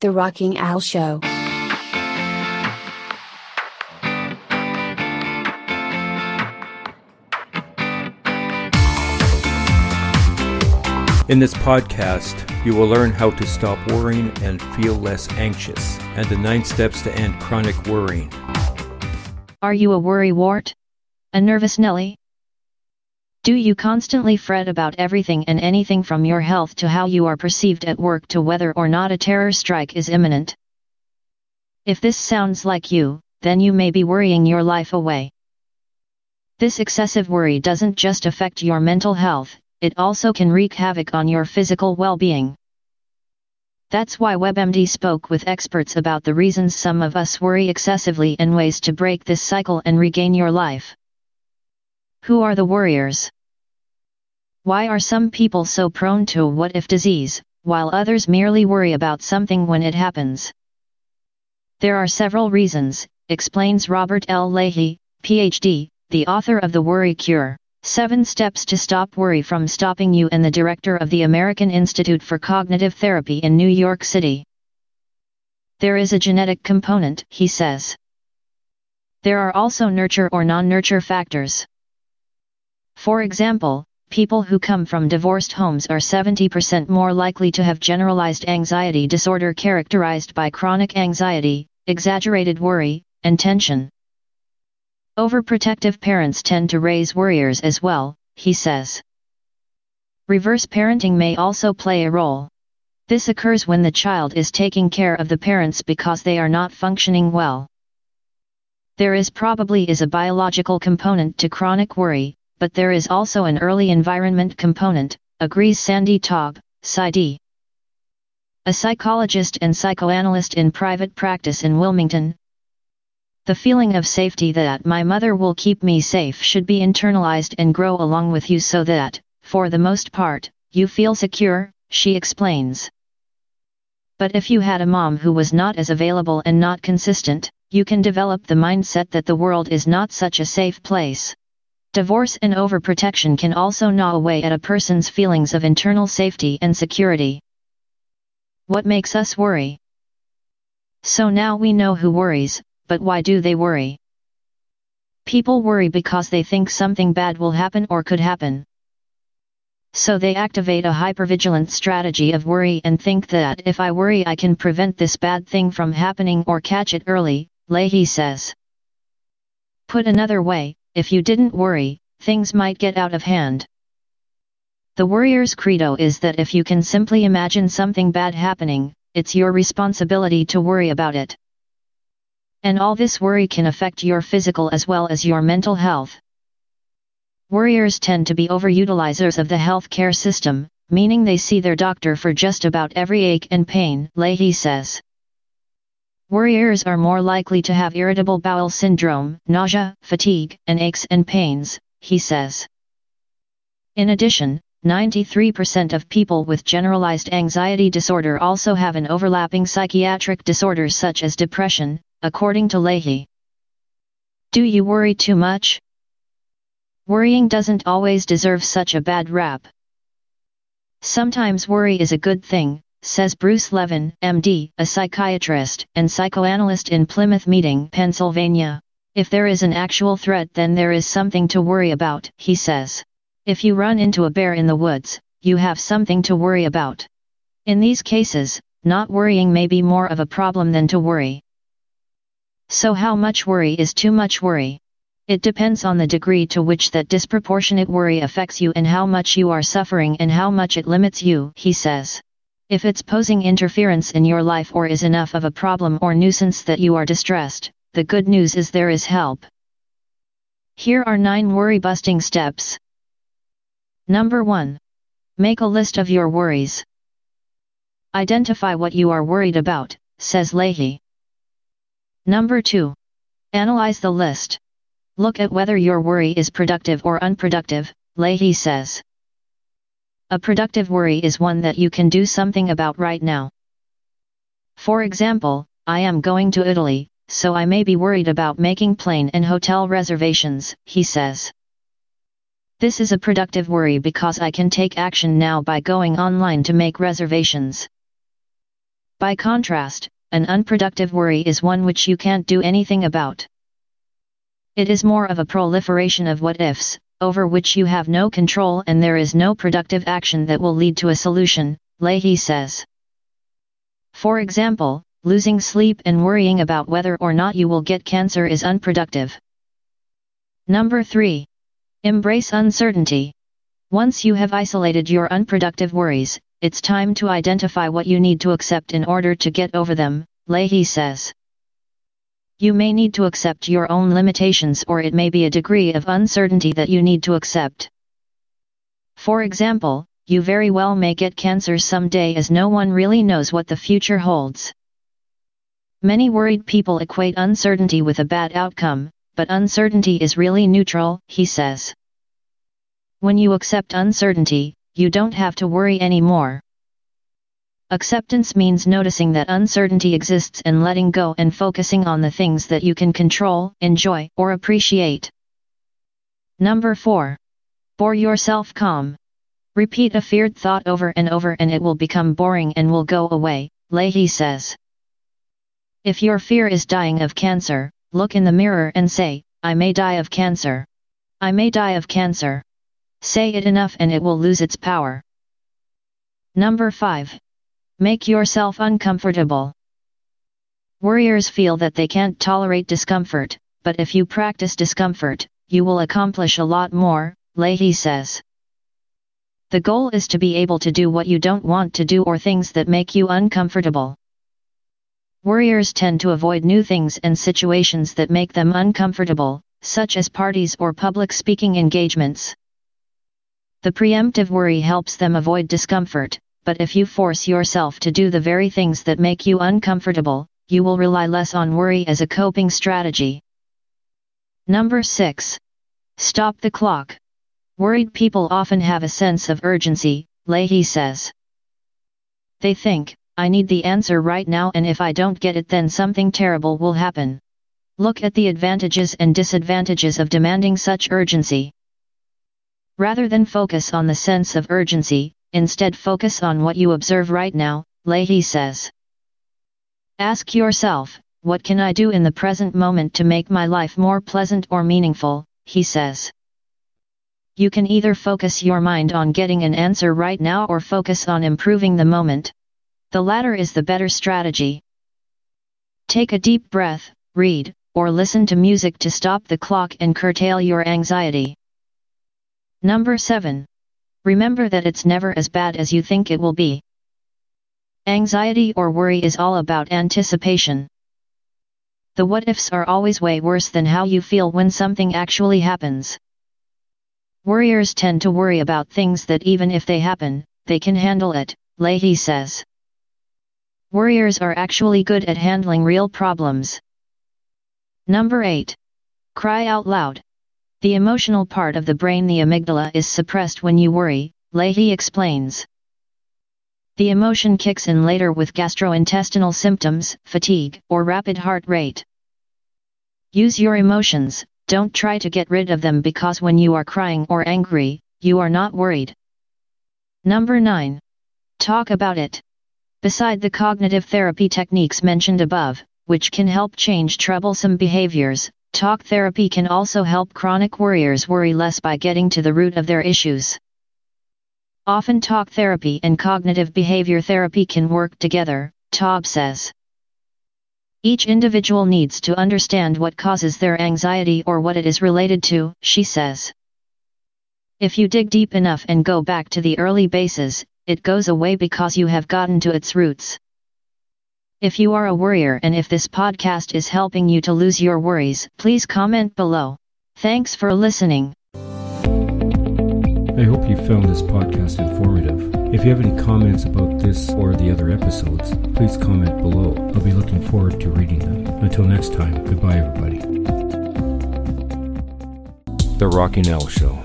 The Rocking Al Show. In this podcast, you will learn how to stop worrying and feel less anxious, and the nine steps to end chronic worrying. Are you a worry wart? A nervous Nelly? Do you constantly fret about everything and anything from your health to how you are perceived at work to whether or not a terror strike is imminent? If this sounds like you, then you may be worrying your life away. This excessive worry doesn't just affect your mental health, it also can wreak havoc on your physical well-being. That's why WebMD spoke with experts about the reasons some of us worry excessively and ways to break this cycle and regain your life. Who are the worriers? Why are some people so prone to what if disease, while others merely worry about something when it happens? There are several reasons, explains Robert L. Leahy, PhD, the author of The Worry Cure. Seven Steps to Stop Worry from Stopping You and the director of the American Institute for Cognitive Therapy in New York City. There is a genetic component, he says. There are also nurture or non-nurture factors. For example, people who come from divorced homes are 70% more likely to have generalized anxiety disorder characterized by chronic anxiety, exaggerated worry, and tension. Overprotective parents tend to raise worriers as well, he says. Reverse parenting may also play a role. This occurs when the child is taking care of the parents because they are not functioning well. There is probably is a biological component to chronic worry, but there is also an early environment component, agrees Sandy Taub, PsyD. A psychologist and psychoanalyst in private practice in Wilmington, the feeling of safety that my mother will keep me safe should be internalized and grow along with you so that, for the most part, you feel secure, she explains. But if you had a mom who was not as available and not consistent, you can develop the mindset that the world is not such a safe place. Divorce and overprotection can also gnaw away at a person's feelings of internal safety and security. What makes us worry? So now we know who worries, but why do they worry? People worry because they think something bad will happen or could happen. So they activate a hypervigilant strategy of worry and think that if I worry I can prevent this bad thing from happening or catch it early, Leahy says. Put another way, if you didn't worry, things might get out of hand. The worrier's credo is that if you can simply imagine something bad happening, it's your responsibility to worry about it. And all this worry can affect your physical as well as your mental health. Worriers tend to be overutilizers of the healthcare system, meaning they see their doctor for just about every ache and pain, Leahy says. Worriers are more likely to have irritable bowel syndrome, nausea, fatigue, and aches and pains, he says. In addition, 93% of people with generalized anxiety disorder also have an overlapping psychiatric disorder such as depression, according to Leahy. Do you worry too much? Worrying doesn't always deserve such a bad rap. Sometimes worry is a good thing, says Bruce Levin, MD, a psychiatrist and psychoanalyst in Plymouth Meeting, Pennsylvania. If there is an actual threat then there is something to worry about, he says. If you run into a bear in the woods, you have something to worry about. In these cases, not worrying may be more of a problem than to worry. So how much worry is too much worry? It depends on the degree to which that disproportionate worry affects you and how much you are suffering and how much it limits you, he says. If it's posing interference in your life or is enough of a problem or nuisance that you are distressed, the good news is there is help. Here are 9 worry busting steps. Number 1. Make a list of your worries. Identify what you are worried about, says Leahy. Number 2. Analyze the list. Look at whether your worry is productive or unproductive, Leahy says. A productive worry is one that you can do something about right now. For example, I am going to Italy, so I may be worried about making plane and hotel reservations, he says. This is a productive worry because I can take action now by going online to make reservations. By contrast, an unproductive worry is one which you can't do anything about. It is more of a proliferation of what ifs, over which you have no control and there is no productive action that will lead to a solution, Leahy says. For example, losing sleep and worrying about whether or not you will get cancer is unproductive. Number 3. Embrace uncertainty. Once you have isolated your unproductive worries, it's time to identify what you need to accept in order to get over them, Leahy says. You may need to accept your own limitations or it may be a degree of uncertainty that you need to accept. For example, you very well may get cancer someday as no one really knows what the future holds. Many worried people equate uncertainty with a bad outcome, but uncertainty is really neutral, he says. When you accept uncertainty, you don't have to worry anymore. Acceptance means noticing that uncertainty exists and letting go and focusing on the things that you can control, enjoy, or appreciate. Number 4. Bore yourself calm. Repeat a feared thought over and over and it will become boring and will go away, Leahy says. If your fear is dying of cancer, look in the mirror and say, I may die of cancer. I may die of cancer. Say it enough and it will lose its power. Number 5. Make yourself uncomfortable. Worriers feel that they can't tolerate discomfort, but if you practice discomfort, you will accomplish a lot more, Leahy says. The goal is to be able to do what you don't want to do or things that make you uncomfortable. Worriers tend to avoid new things and situations that make them uncomfortable, such as parties or public speaking engagements. The preemptive worry helps them avoid discomfort, but if you force yourself to do the very things that make you uncomfortable, you will rely less on worry as a coping strategy. Number 6. Stop the clock. Worried people often have a sense of urgency, Leahy says. They think, I need the answer right now and if I don't get it then something terrible will happen. Look at the advantages and disadvantages of demanding such urgency. Rather than focus on the sense of urgency, instead focus on what you observe right now, Leahy says. Ask yourself, what can I do in the present moment to make my life more pleasant or meaningful, he says. You can either focus your mind on getting an answer right now or focus on improving the moment. The latter is the better strategy. Take a deep breath, read, or listen to music to stop the clock and curtail your anxiety. Number 7. Remember that it's never as bad as you think it will be. Anxiety or worry is all about anticipation. The what ifs are always way worse than how you feel when something actually happens. Worriers tend to worry about things that even if they happen, they can handle it, Leahy says. Worriers are actually good at handling real problems. Number 8. Cry out loud. The emotional part of the brain the amygdala is suppressed when you worry, Leahy explains. The emotion kicks in later with gastrointestinal symptoms, fatigue, or rapid heart rate. Use your emotions, don't try to get rid of them because when you are crying or angry, you are not worried. Number 9. Talk about it. Beside the cognitive therapy techniques mentioned above, which can help change troublesome behaviors, Talk therapy can also help chronic worriers worry less by getting to the root of their issues. Often talk therapy and cognitive behavior therapy can work together, Taub says. Each individual needs to understand what causes their anxiety or what it is related to, she says. If you dig deep enough and go back to the early bases, it goes away because you have gotten to its roots. If you are a worrier and if this podcast is helping you to lose your worries, please comment below. Thanks for listening. I hope you found this podcast informative. If you have any comments about this or the other episodes, please comment below. I'll be looking forward to reading them. Until next time, goodbye, everybody. The Rocking Al Show.